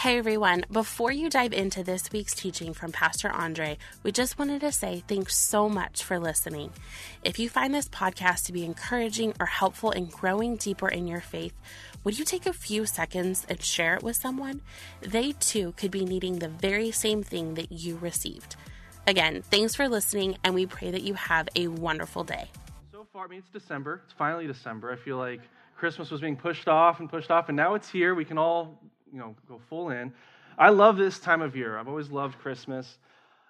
Hey everyone, before you dive into this week's teaching from Pastor Andre, we just wanted to say thanks so much for listening. If you find this podcast to be encouraging or helpful in growing deeper in your faith, would you take a few seconds and share it with someone? They too could be needing the very same thing that you received. Again, thanks for listening, and we pray that you have a wonderful day. So far, I mean, it's December. It's finally December. I feel like Christmas was being pushed off and pushed off, and now it's here. We can all you know, go full in. I love this time of year. I've always loved Christmas.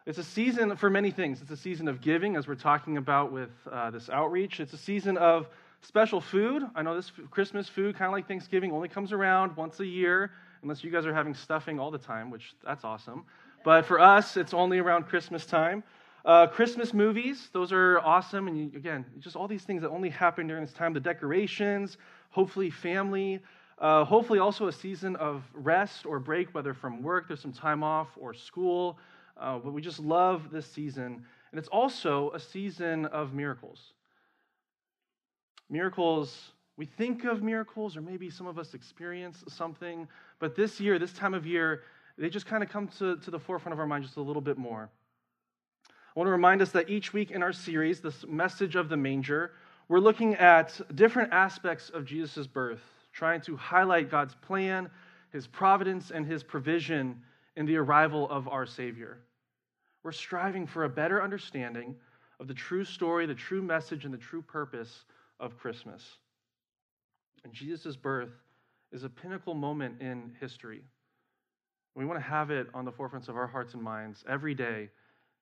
It's a season for many things. It's a season of giving, as we're talking about with uh, this outreach. It's a season of special food. I know this Christmas food, kind of like Thanksgiving, only comes around once a year, unless you guys are having stuffing all the time, which that's awesome. But for us, it's only around Christmas time. Uh, Christmas movies, those are awesome. And you, again, just all these things that only happen during this time the decorations, hopefully, family. Uh, hopefully, also a season of rest or break, whether from work, there's some time off, or school. Uh, but we just love this season. And it's also a season of miracles. Miracles, we think of miracles, or maybe some of us experience something, but this year, this time of year, they just kind of come to, to the forefront of our mind just a little bit more. I want to remind us that each week in our series, this message of the manger, we're looking at different aspects of Jesus' birth trying to highlight God's plan, his providence, and his provision in the arrival of our Savior. We're striving for a better understanding of the true story, the true message, and the true purpose of Christmas. And Jesus' birth is a pinnacle moment in history. We want to have it on the forefronts of our hearts and minds every day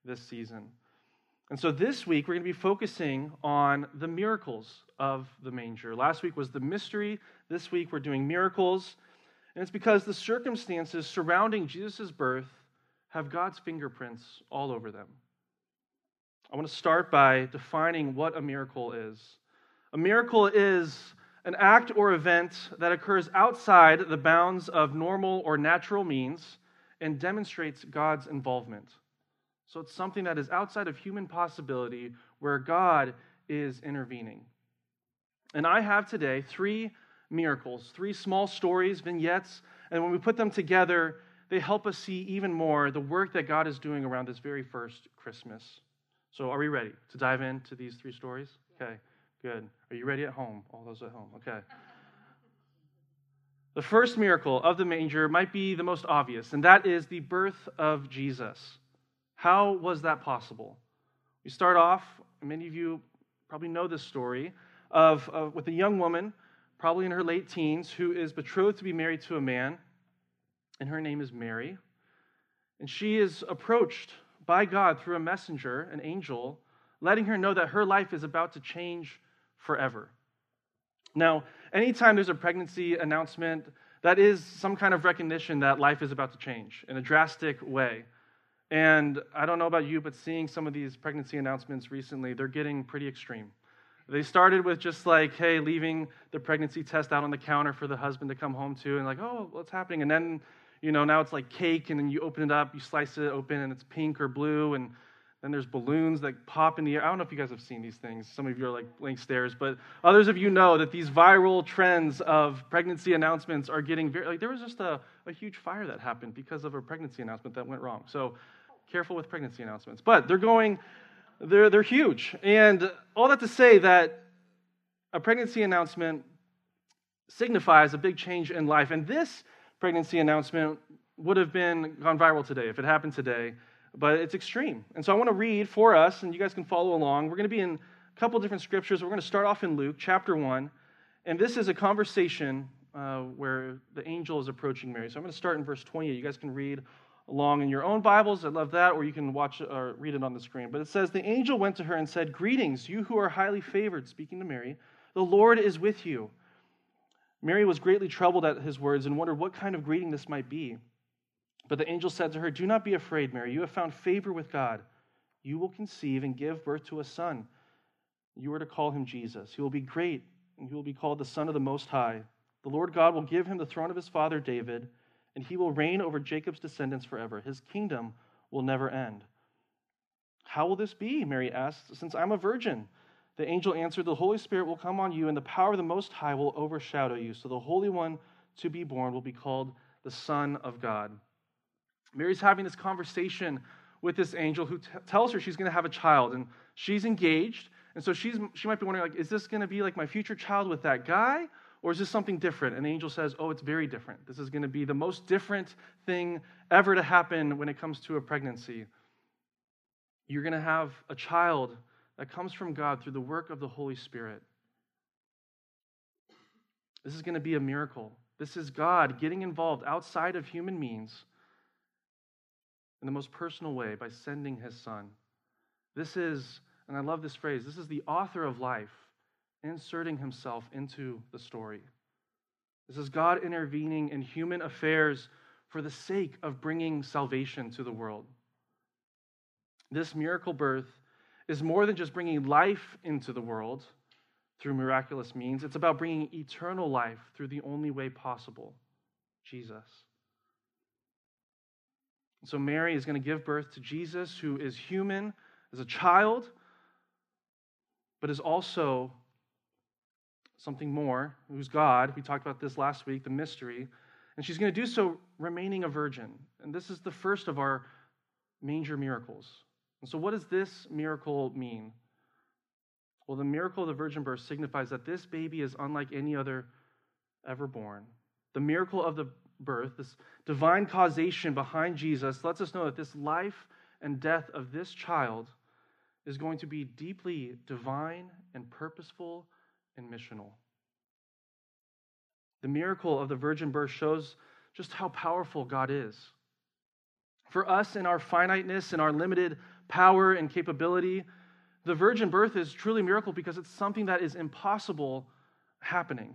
this season. And so this week, we're going to be focusing on the miracles of the manger. Last week was the mystery. This week, we're doing miracles. And it's because the circumstances surrounding Jesus' birth have God's fingerprints all over them. I want to start by defining what a miracle is. A miracle is an act or event that occurs outside the bounds of normal or natural means and demonstrates God's involvement. So it's something that is outside of human possibility where God is intervening. And I have today three miracles, three small stories, vignettes, and when we put them together, they help us see even more the work that God is doing around this very first Christmas. So, are we ready to dive into these three stories? Okay, good. Are you ready at home? All those at home, okay. The first miracle of the manger might be the most obvious, and that is the birth of Jesus. How was that possible? We start off, many of you probably know this story, of, of, with a young woman, probably in her late teens, who is betrothed to be married to a man, and her name is Mary. And she is approached by God through a messenger, an angel, letting her know that her life is about to change forever. Now, anytime there's a pregnancy announcement, that is some kind of recognition that life is about to change in a drastic way. And I don't know about you, but seeing some of these pregnancy announcements recently, they're getting pretty extreme. They started with just like, hey, leaving the pregnancy test out on the counter for the husband to come home to, and like, oh, what's happening? And then, you know, now it's like cake, and then you open it up, you slice it open, and it's pink or blue, and then there's balloons that pop in the air. I don't know if you guys have seen these things. Some of you are like blank stares, but others of you know that these viral trends of pregnancy announcements are getting very, like, there was just a, a huge fire that happened because of a pregnancy announcement that went wrong. So, careful with pregnancy announcements. But they're going, they're, they're huge. And all that to say that a pregnancy announcement signifies a big change in life. And this pregnancy announcement would have been gone viral today if it happened today, but it's extreme. And so I want to read for us, and you guys can follow along. We're going to be in a couple different scriptures. We're going to start off in Luke chapter 1. And this is a conversation uh, where the angel is approaching Mary. So I'm going to start in verse 28. You guys can read along in your own Bibles. I love that, or you can watch or read it on the screen. But it says, The angel went to her and said, Greetings, you who are highly favored, speaking to Mary, the Lord is with you. Mary was greatly troubled at his words and wondered what kind of greeting this might be. But the angel said to her, Do not be afraid, Mary. You have found favor with God. You will conceive and give birth to a son. You are to call him Jesus. He will be great, and he will be called the Son of the Most High. The Lord God will give him the throne of his father David and he will reign over Jacob's descendants forever. His kingdom will never end. How will this be? Mary asked, since I'm a virgin. The angel answered, The Holy Spirit will come on you, and the power of the Most High will overshadow you. So the Holy One to be born will be called the Son of God. Mary's having this conversation with this angel who t- tells her she's going to have a child, and she's engaged. And so she's, she might be wondering, like, is this going to be like my future child with that guy? Or is this something different? And the angel says, oh, it's very different. This is going to be the most different thing ever to happen when it comes to a pregnancy. You're going to have a child that comes from God through the work of the Holy Spirit. This is going to be a miracle. This is God getting involved outside of human means in the most personal way by sending his son. This is, and I love this phrase, this is the author of life inserting himself into the story. This is God intervening in human affairs for the sake of bringing salvation to the world. This miracle birth is more than just bringing life into the world through miraculous means, it's about bringing eternal life through the only way possible Jesus. So, Mary is going to give birth to Jesus, who is human as a child, but is also something more, who's God. We talked about this last week, the mystery. And she's going to do so remaining a virgin. And this is the first of our manger miracles. And so, what does this miracle mean? Well, the miracle of the virgin birth signifies that this baby is unlike any other ever born. The miracle of the birth, this divine causation behind Jesus, lets us know that this life and death of this child is going to be deeply divine and purposeful and missional. The miracle of the virgin birth shows just how powerful God is. For us, in our finiteness and our limited power and capability, the virgin birth is truly a miracle because it's something that is impossible happening.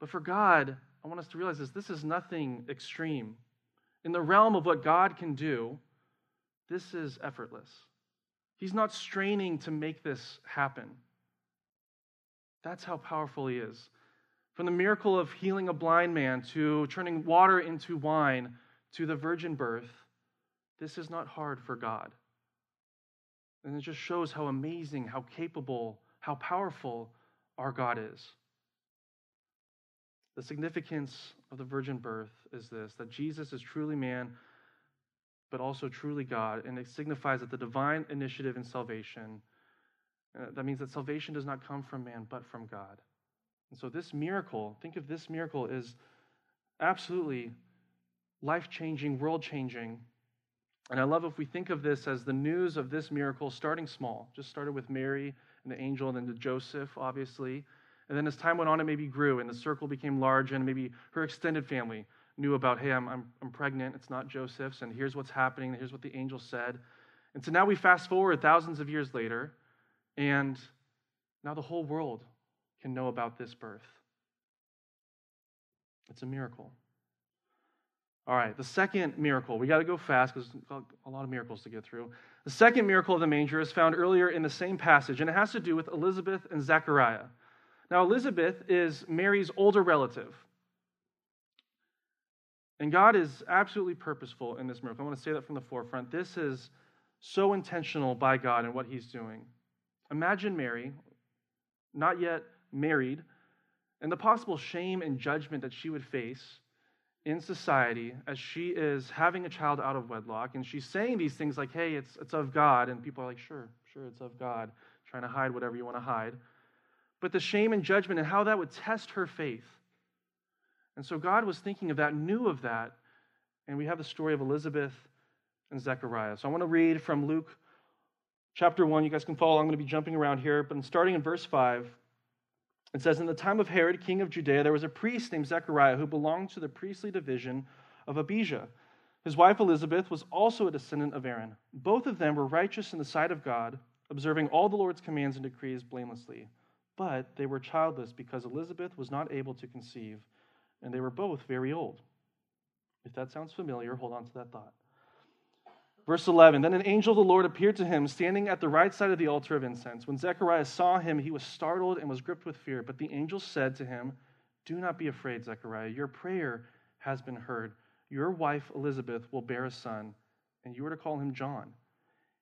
But for God, I want us to realize this this is nothing extreme. In the realm of what God can do, this is effortless. He's not straining to make this happen. That's how powerful He is. From the miracle of healing a blind man to turning water into wine to the virgin birth, this is not hard for God. And it just shows how amazing, how capable, how powerful our God is. The significance of the virgin birth is this that Jesus is truly man, but also truly God. And it signifies that the divine initiative in salvation, uh, that means that salvation does not come from man, but from God. And so, this miracle, think of this miracle, is absolutely life changing, world changing and I love if we think of this as the news of this miracle starting small, just started with Mary and the angel, and then to Joseph, obviously. And then as time went on, it maybe grew, and the circle became large, and maybe her extended family knew about, hey, I'm, I'm, I'm pregnant, it's not Joseph's, and here's what's happening, here's what the angel said. And so now we fast forward thousands of years later, and now the whole world can know about this birth. It's a miracle. All right, the second miracle. We got to go fast because there's a lot of miracles to get through. The second miracle of the manger is found earlier in the same passage, and it has to do with Elizabeth and Zechariah. Now, Elizabeth is Mary's older relative. And God is absolutely purposeful in this miracle. I want to say that from the forefront. This is so intentional by God and what He's doing. Imagine Mary, not yet married, and the possible shame and judgment that she would face in society as she is having a child out of wedlock and she's saying these things like hey it's, it's of god and people are like sure sure it's of god trying to hide whatever you want to hide but the shame and judgment and how that would test her faith and so god was thinking of that knew of that and we have the story of elizabeth and zechariah so i want to read from luke chapter 1 you guys can follow i'm going to be jumping around here but starting in verse 5 it says, In the time of Herod, king of Judea, there was a priest named Zechariah who belonged to the priestly division of Abijah. His wife Elizabeth was also a descendant of Aaron. Both of them were righteous in the sight of God, observing all the Lord's commands and decrees blamelessly. But they were childless because Elizabeth was not able to conceive, and they were both very old. If that sounds familiar, hold on to that thought. Verse 11 Then an angel of the Lord appeared to him, standing at the right side of the altar of incense. When Zechariah saw him, he was startled and was gripped with fear. But the angel said to him, Do not be afraid, Zechariah. Your prayer has been heard. Your wife Elizabeth will bear a son, and you are to call him John.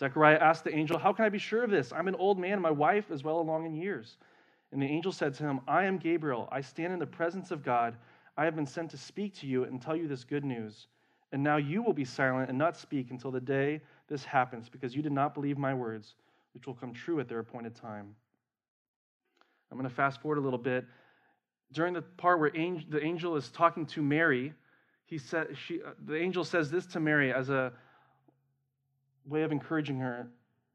Zechariah asked the angel, How can I be sure of this? I'm an old man, and my wife is well along in years. And the angel said to him, I am Gabriel. I stand in the presence of God. I have been sent to speak to you and tell you this good news. And now you will be silent and not speak until the day this happens, because you did not believe my words, which will come true at their appointed time. I'm going to fast forward a little bit. During the part where angel, the angel is talking to Mary, he said, she, uh, the angel says this to Mary as a way of encouraging her.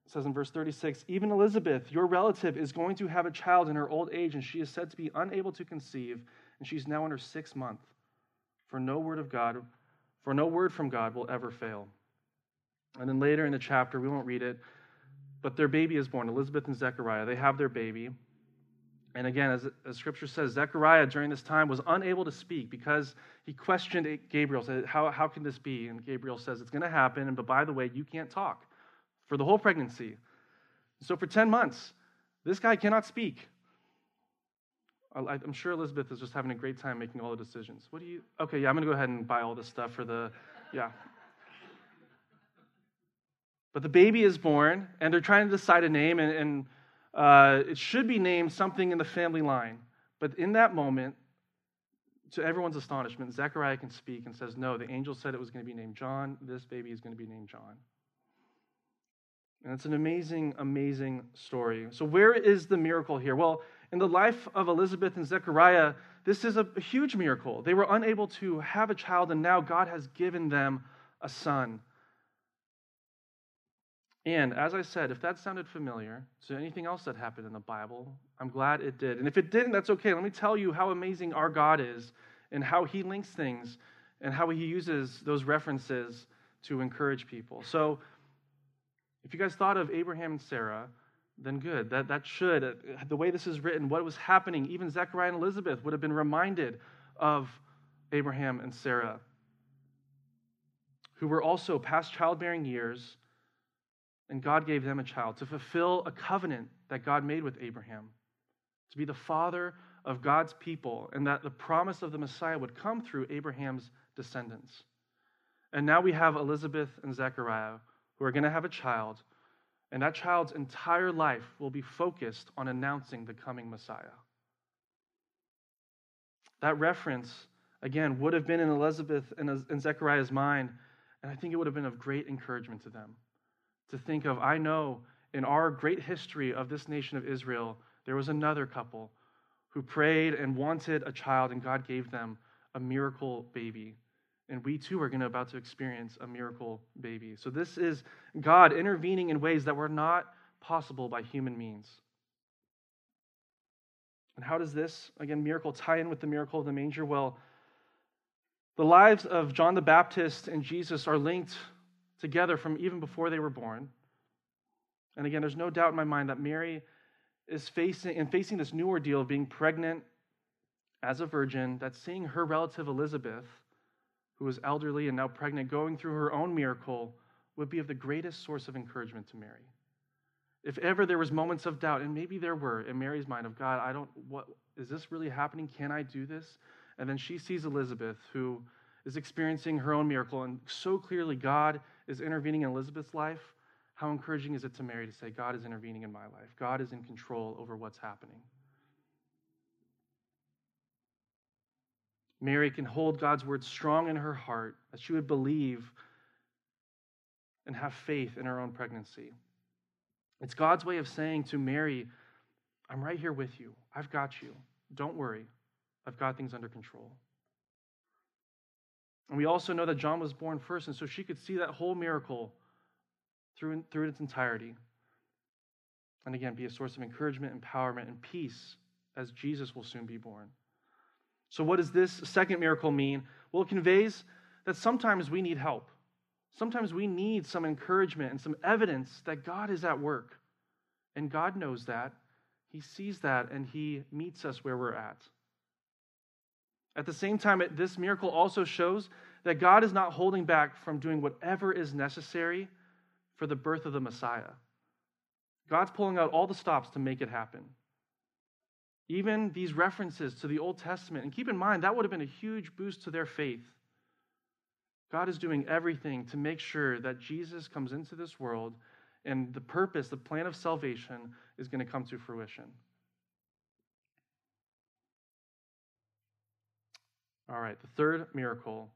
It says in verse 36 Even Elizabeth, your relative, is going to have a child in her old age, and she is said to be unable to conceive, and she's now in her sixth month. For no word of God, for no word from God will ever fail. And then later in the chapter, we won't read it, but their baby is born, Elizabeth and Zechariah. They have their baby. And again, as, as scripture says, Zechariah during this time was unable to speak because he questioned Gabriel, said, how, how can this be? And Gabriel says, It's going to happen, but by the way, you can't talk for the whole pregnancy. So for 10 months, this guy cannot speak. I'm sure Elizabeth is just having a great time making all the decisions. What do you, okay, yeah, I'm going to go ahead and buy all this stuff for the, yeah. But the baby is born, and they're trying to decide a name, and, and uh, it should be named something in the family line. But in that moment, to everyone's astonishment, Zechariah can speak and says, No, the angel said it was going to be named John. This baby is going to be named John. And it's an amazing, amazing story. So, where is the miracle here? Well, in the life of Elizabeth and Zechariah, this is a huge miracle. They were unable to have a child, and now God has given them a son. And as I said, if that sounded familiar to anything else that happened in the Bible, I'm glad it did. And if it didn't, that's okay. Let me tell you how amazing our God is and how he links things and how he uses those references to encourage people. So, if you guys thought of Abraham and Sarah, then good. That, that should, uh, the way this is written, what was happening, even Zechariah and Elizabeth would have been reminded of Abraham and Sarah, who were also past childbearing years and God gave them a child to fulfill a covenant that God made with Abraham, to be the father of God's people, and that the promise of the Messiah would come through Abraham's descendants. And now we have Elizabeth and Zechariah who are going to have a child, and that child's entire life will be focused on announcing the coming Messiah. That reference, again, would have been in Elizabeth and Zechariah's mind, and I think it would have been of great encouragement to them to think of, I know in our great history of this nation of Israel, there was another couple who prayed and wanted a child, and God gave them a miracle baby. And we too are going to about to experience a miracle baby. So this is God intervening in ways that were not possible by human means. And how does this, again, miracle tie in with the miracle of the manger? Well, the lives of John the Baptist and Jesus are linked together from even before they were born. And again, there's no doubt in my mind that Mary is facing and facing this new ordeal of being pregnant as a virgin, that seeing her relative Elizabeth, who was elderly and now pregnant, going through her own miracle would be of the greatest source of encouragement to Mary. If ever there was moments of doubt, and maybe there were in Mary's mind of God, I don't what is this really happening? Can I do this? And then she sees Elizabeth, who is experiencing her own miracle, and so clearly God is intervening in Elizabeth's life, how encouraging is it to Mary to say, God is intervening in my life? God is in control over what's happening. Mary can hold God's word strong in her heart that she would believe and have faith in her own pregnancy. It's God's way of saying to Mary, I'm right here with you. I've got you. Don't worry. I've got things under control. And we also know that John was born first, and so she could see that whole miracle through, through its entirety. And again, be a source of encouragement, empowerment, and peace as Jesus will soon be born. So, what does this second miracle mean? Well, it conveys that sometimes we need help. Sometimes we need some encouragement and some evidence that God is at work. And God knows that. He sees that, and He meets us where we're at. At the same time, this miracle also shows that God is not holding back from doing whatever is necessary for the birth of the Messiah. God's pulling out all the stops to make it happen. Even these references to the Old Testament, and keep in mind, that would have been a huge boost to their faith. God is doing everything to make sure that Jesus comes into this world and the purpose, the plan of salvation is going to come to fruition. All right, the third miracle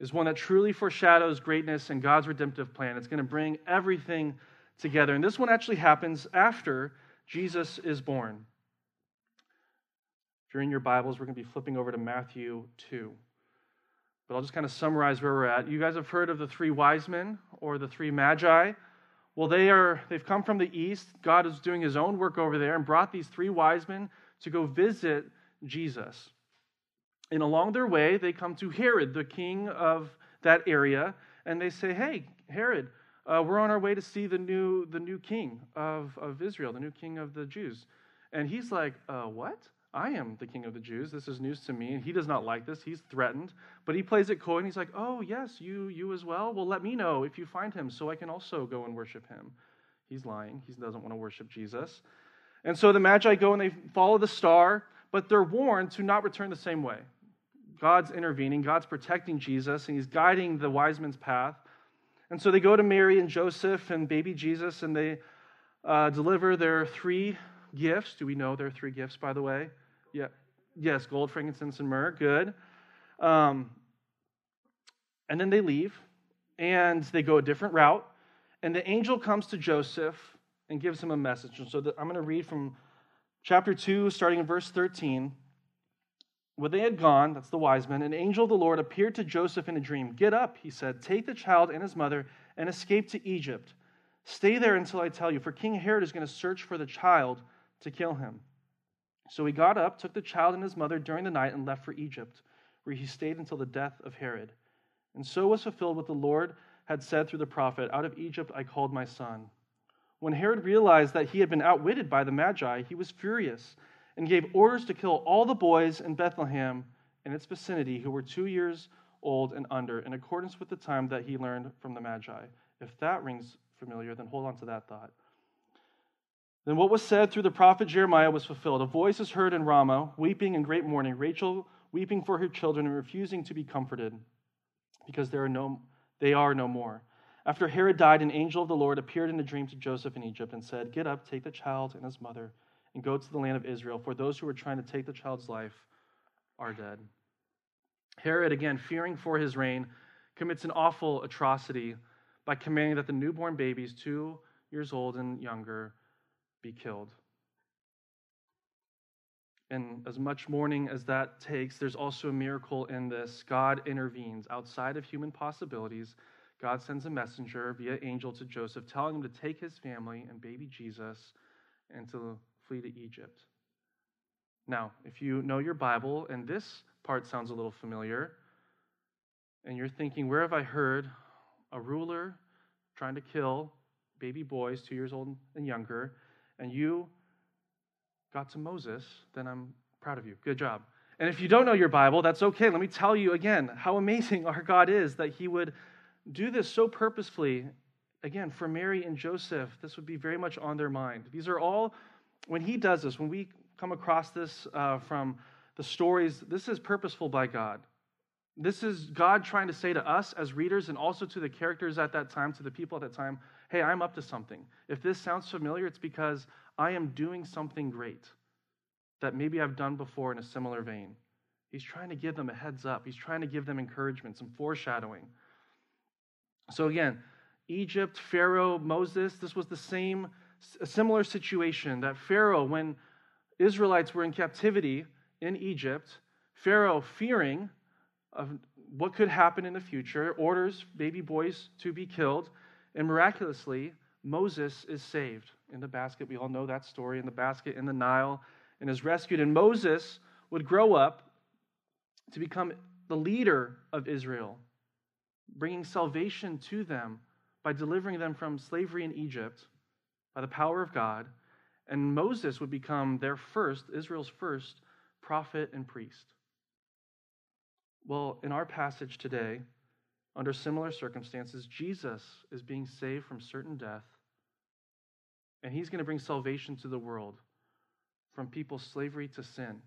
is one that truly foreshadows greatness and God's redemptive plan. It's going to bring everything together. And this one actually happens after Jesus is born. If you're in your Bibles, we're going to be flipping over to Matthew 2. But I'll just kind of summarize where we're at. You guys have heard of the three wise men or the three magi. Well, they are they've come from the east. God is doing his own work over there and brought these three wise men to go visit Jesus. And along their way, they come to Herod, the king of that area, and they say, Hey, Herod, uh, we're on our way to see the new, the new king of, of Israel, the new king of the Jews. And he's like, uh, What? I am the king of the Jews. This is news to me. And he does not like this. He's threatened. But he plays it coy and he's like, Oh, yes, you, you as well? Well, let me know if you find him so I can also go and worship him. He's lying. He doesn't want to worship Jesus. And so the Magi go and they follow the star, but they're warned to not return the same way. God's intervening, God's protecting Jesus, and he's guiding the wise men's path. And so they go to Mary and Joseph and baby Jesus, and they uh, deliver their three gifts. Do we know their three gifts, by the way? Yeah. Yes, gold, frankincense, and myrrh. Good. Um, and then they leave, and they go a different route. And the angel comes to Joseph and gives him a message. And so the, I'm going to read from chapter 2, starting in verse 13. When they had gone, that's the wise men, an angel of the Lord appeared to Joseph in a dream. Get up, he said, take the child and his mother and escape to Egypt. Stay there until I tell you, for King Herod is going to search for the child to kill him. So he got up, took the child and his mother during the night, and left for Egypt, where he stayed until the death of Herod. And so was fulfilled what the Lord had said through the prophet Out of Egypt I called my son. When Herod realized that he had been outwitted by the Magi, he was furious and gave orders to kill all the boys in Bethlehem and its vicinity who were two years old and under, in accordance with the time that he learned from the Magi. If that rings familiar, then hold on to that thought. Then what was said through the prophet Jeremiah was fulfilled. A voice is heard in Ramah, weeping in great mourning, Rachel weeping for her children and refusing to be comforted, because there are no, they are no more. After Herod died, an angel of the Lord appeared in a dream to Joseph in Egypt and said, Get up, take the child and his mother and go to the land of Israel, for those who are trying to take the child's life are dead. Herod, again, fearing for his reign, commits an awful atrocity by commanding that the newborn babies, two years old and younger, be killed. And as much mourning as that takes, there's also a miracle in this. God intervenes outside of human possibilities. God sends a messenger via angel to Joseph, telling him to take his family and baby Jesus and to flee to Egypt. Now, if you know your Bible, and this part sounds a little familiar, and you're thinking, where have I heard a ruler trying to kill baby boys, two years old and younger, and you got to Moses, then I'm proud of you. Good job. And if you don't know your Bible, that's okay. Let me tell you again how amazing our God is that He would do this so purposefully. Again, for Mary and Joseph, this would be very much on their mind. These are all when he does this, when we come across this uh, from the stories, this is purposeful by God. This is God trying to say to us as readers and also to the characters at that time, to the people at that time, hey, I'm up to something. If this sounds familiar, it's because I am doing something great that maybe I've done before in a similar vein. He's trying to give them a heads up, he's trying to give them encouragement, some foreshadowing. So, again, Egypt, Pharaoh, Moses, this was the same a similar situation that Pharaoh, when Israelites were in captivity in Egypt, Pharaoh, fearing of what could happen in the future, orders baby boys to be killed, and miraculously, Moses is saved in the basket. We all know that story in the basket in the Nile and is rescued. And Moses would grow up to become the leader of Israel, bringing salvation to them by delivering them from slavery in Egypt by the power of God, and Moses would become their first, Israel's first prophet and priest. Well, in our passage today, under similar circumstances, Jesus is being saved from certain death, and he's going to bring salvation to the world from people's slavery to sin.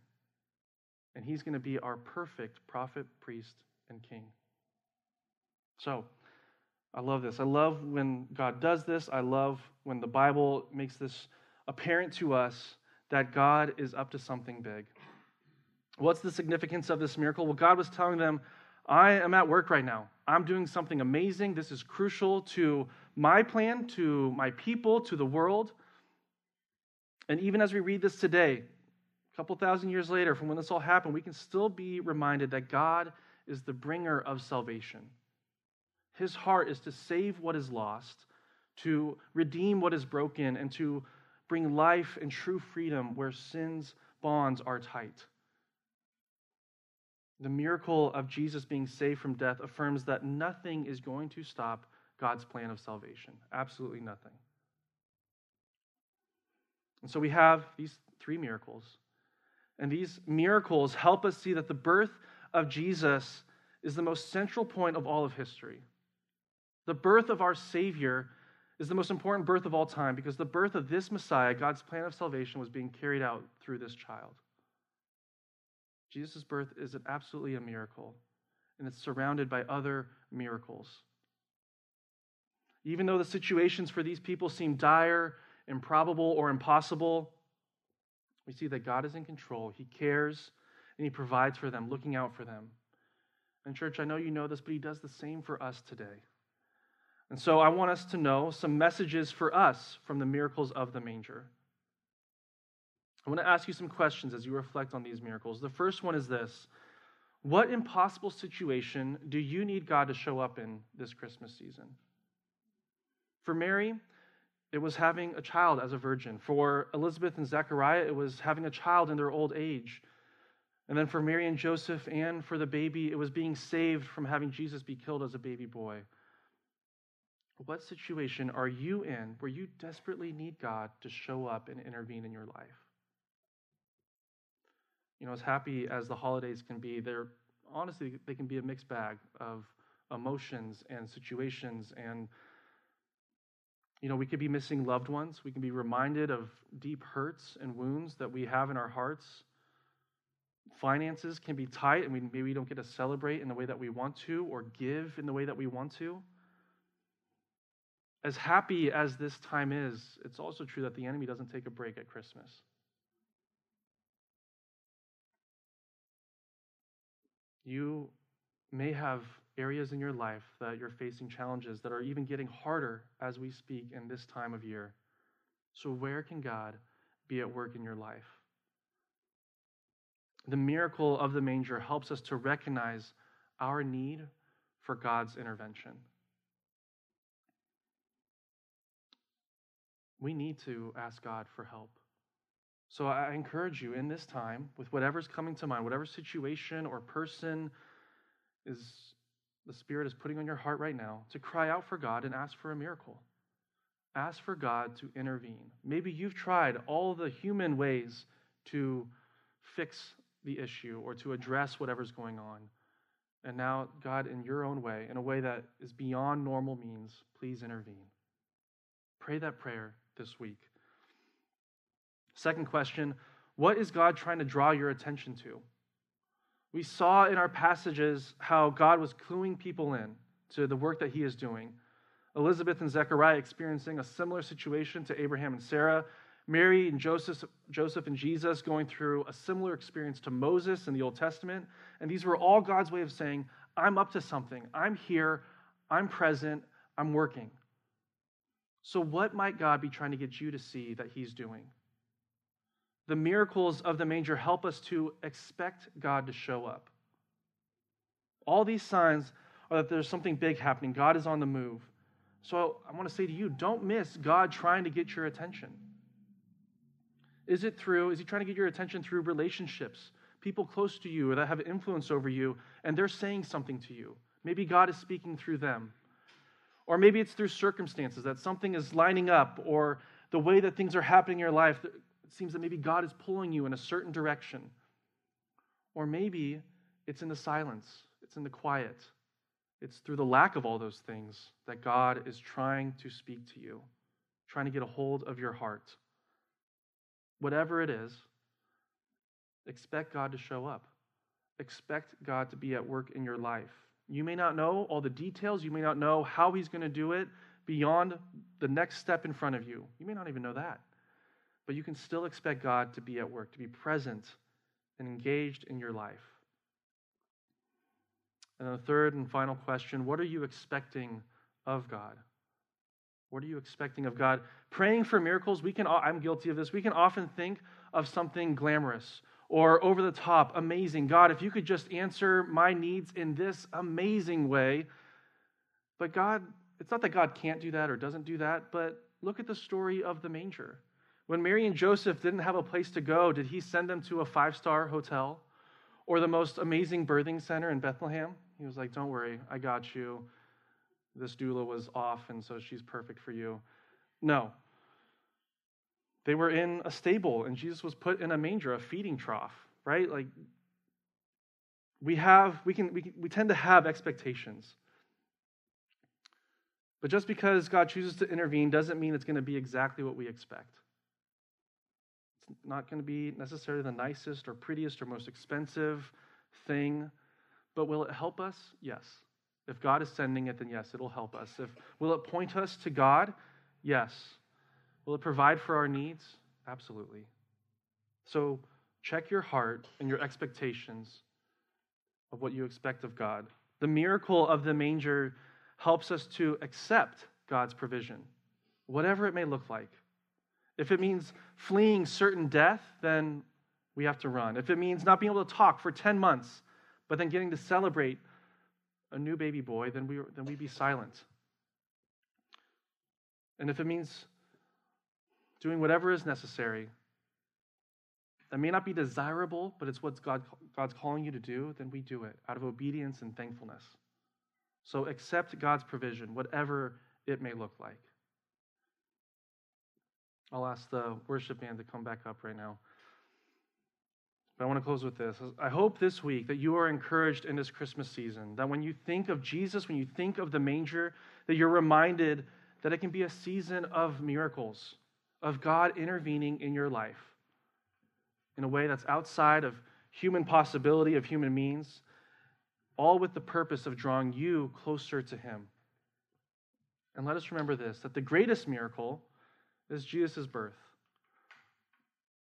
And he's going to be our perfect prophet, priest, and king. So, I love this. I love when God does this. I love when the Bible makes this apparent to us that God is up to something big. What's the significance of this miracle? Well, God was telling them, I am at work right now. I'm doing something amazing. This is crucial to my plan, to my people, to the world. And even as we read this today, a couple thousand years later from when this all happened, we can still be reminded that God is the bringer of salvation. His heart is to save what is lost, to redeem what is broken, and to bring life and true freedom where sin's bonds are tight. The miracle of Jesus being saved from death affirms that nothing is going to stop God's plan of salvation. Absolutely nothing. And so we have these three miracles. And these miracles help us see that the birth of Jesus is the most central point of all of history. The birth of our Savior is the most important birth of all time because the birth of this Messiah, God's plan of salvation, was being carried out through this child. Jesus' birth is absolutely a miracle, and it's surrounded by other miracles. Even though the situations for these people seem dire, improbable, or impossible, we see that God is in control. He cares and He provides for them, looking out for them. And, church, I know you know this, but He does the same for us today. And so I want us to know some messages for us from the miracles of the manger. I want to ask you some questions as you reflect on these miracles. The first one is this What impossible situation do you need God to show up in this Christmas season? For Mary, it was having a child as a virgin. For Elizabeth and Zechariah, it was having a child in their old age. And then for Mary and Joseph and for the baby, it was being saved from having Jesus be killed as a baby boy. What situation are you in where you desperately need God to show up and intervene in your life? you know, as happy as the holidays can be, they're honestly, they can be a mixed bag of emotions and situations. And, you know, we could be missing loved ones. We can be reminded of deep hurts and wounds that we have in our hearts. Finances can be tight, and we, maybe we don't get to celebrate in the way that we want to or give in the way that we want to. As happy as this time is, it's also true that the enemy doesn't take a break at Christmas. You may have areas in your life that you're facing challenges that are even getting harder as we speak in this time of year. So, where can God be at work in your life? The miracle of the manger helps us to recognize our need for God's intervention. We need to ask God for help. So I encourage you in this time, with whatever's coming to mind, whatever situation or person is the Spirit is putting on your heart right now, to cry out for God and ask for a miracle. Ask for God to intervene. Maybe you've tried all the human ways to fix the issue or to address whatever's going on. And now, God, in your own way, in a way that is beyond normal means, please intervene. Pray that prayer this week. Second question What is God trying to draw your attention to? We saw in our passages how God was cluing people in to the work that he is doing. Elizabeth and Zechariah experiencing a similar situation to Abraham and Sarah. Mary and Joseph, Joseph and Jesus going through a similar experience to Moses in the Old Testament. And these were all God's way of saying, I'm up to something. I'm here. I'm present. I'm working. So, what might God be trying to get you to see that He's doing? the miracles of the manger help us to expect God to show up. All these signs are that there's something big happening. God is on the move. So I want to say to you don't miss God trying to get your attention. Is it through, is He trying to get your attention through relationships, people close to you or that have influence over you, and they're saying something to you? Maybe God is speaking through them. Or maybe it's through circumstances that something is lining up or the way that things are happening in your life it seems that maybe God is pulling you in a certain direction. Or maybe it's in the silence, it's in the quiet. It's through the lack of all those things that God is trying to speak to you, trying to get a hold of your heart. Whatever it is, expect God to show up. Expect God to be at work in your life. You may not know all the details, you may not know how He's going to do it beyond the next step in front of you. You may not even know that. But you can still expect God to be at work, to be present and engaged in your life. And the third and final question what are you expecting of God? What are you expecting of God? Praying for miracles, we can I'm guilty of this. We can often think of something glamorous or over the top, amazing. God, if you could just answer my needs in this amazing way. But God, it's not that God can't do that or doesn't do that, but look at the story of the manger. When Mary and Joseph didn't have a place to go, did he send them to a five star hotel or the most amazing birthing center in Bethlehem? He was like, Don't worry, I got you. This doula was off, and so she's perfect for you. No. They were in a stable, and Jesus was put in a manger, a feeding trough, right? Like, we have, we can, we, we tend to have expectations. But just because God chooses to intervene doesn't mean it's going to be exactly what we expect. It's not going to be necessarily the nicest or prettiest or most expensive thing but will it help us? Yes. If God is sending it, then yes, it'll help us. If, will it point us to God? Yes. Will it provide for our needs? Absolutely. So check your heart and your expectations of what you expect of God. The miracle of the manger helps us to accept God's provision, whatever it may look like. If it means fleeing certain death, then we have to run. If it means not being able to talk for 10 months, but then getting to celebrate a new baby boy, then we, then we be silent. And if it means doing whatever is necessary, that may not be desirable, but it's what God, God's calling you to do, then we do it out of obedience and thankfulness. So accept God's provision, whatever it may look like. I'll ask the worship band to come back up right now. But I want to close with this. I hope this week that you are encouraged in this Christmas season, that when you think of Jesus, when you think of the manger, that you're reminded that it can be a season of miracles, of God intervening in your life in a way that's outside of human possibility, of human means, all with the purpose of drawing you closer to Him. And let us remember this that the greatest miracle is Jesus' birth,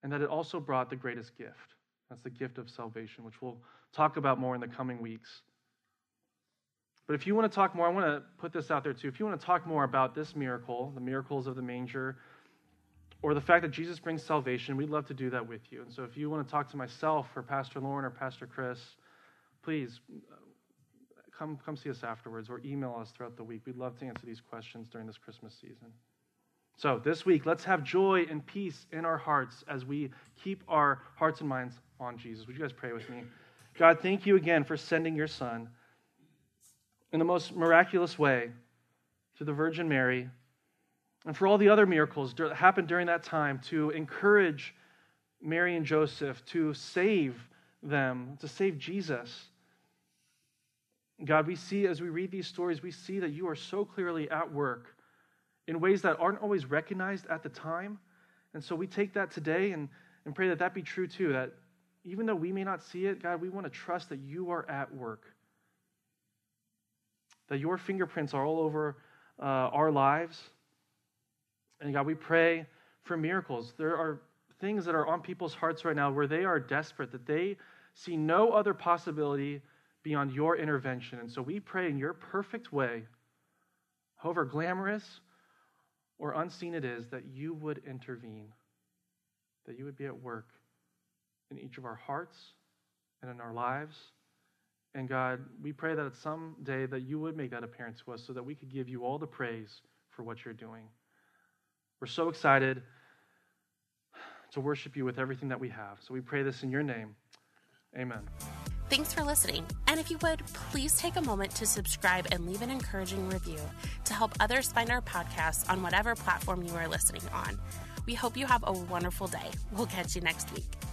and that it also brought the greatest gift. That's the gift of salvation, which we'll talk about more in the coming weeks. But if you want to talk more, I want to put this out there too. If you want to talk more about this miracle, the miracles of the manger, or the fact that Jesus brings salvation, we'd love to do that with you. And so if you want to talk to myself or Pastor Lauren or Pastor Chris, please uh, come, come see us afterwards or email us throughout the week. We'd love to answer these questions during this Christmas season. So, this week, let's have joy and peace in our hearts as we keep our hearts and minds on Jesus. Would you guys pray with me? God, thank you again for sending your son in the most miraculous way to the Virgin Mary and for all the other miracles that happened during that time to encourage Mary and Joseph to save them, to save Jesus. God, we see as we read these stories, we see that you are so clearly at work in ways that aren't always recognized at the time. And so we take that today and, and pray that that be true too, that even though we may not see it, God, we want to trust that you are at work, that your fingerprints are all over uh, our lives. And God, we pray for miracles. There are things that are on people's hearts right now where they are desperate, that they see no other possibility beyond your intervention. And so we pray in your perfect way, however glamorous or unseen it is, that you would intervene, that you would be at work in each of our hearts and in our lives. And God, we pray that some day that you would make that apparent to us so that we could give you all the praise for what you're doing. We're so excited to worship you with everything that we have. So we pray this in your name. Amen. Thanks for listening. And if you would, please take a moment to subscribe and leave an encouraging review to help others find our podcast on whatever platform you are listening on. We hope you have a wonderful day. We'll catch you next week.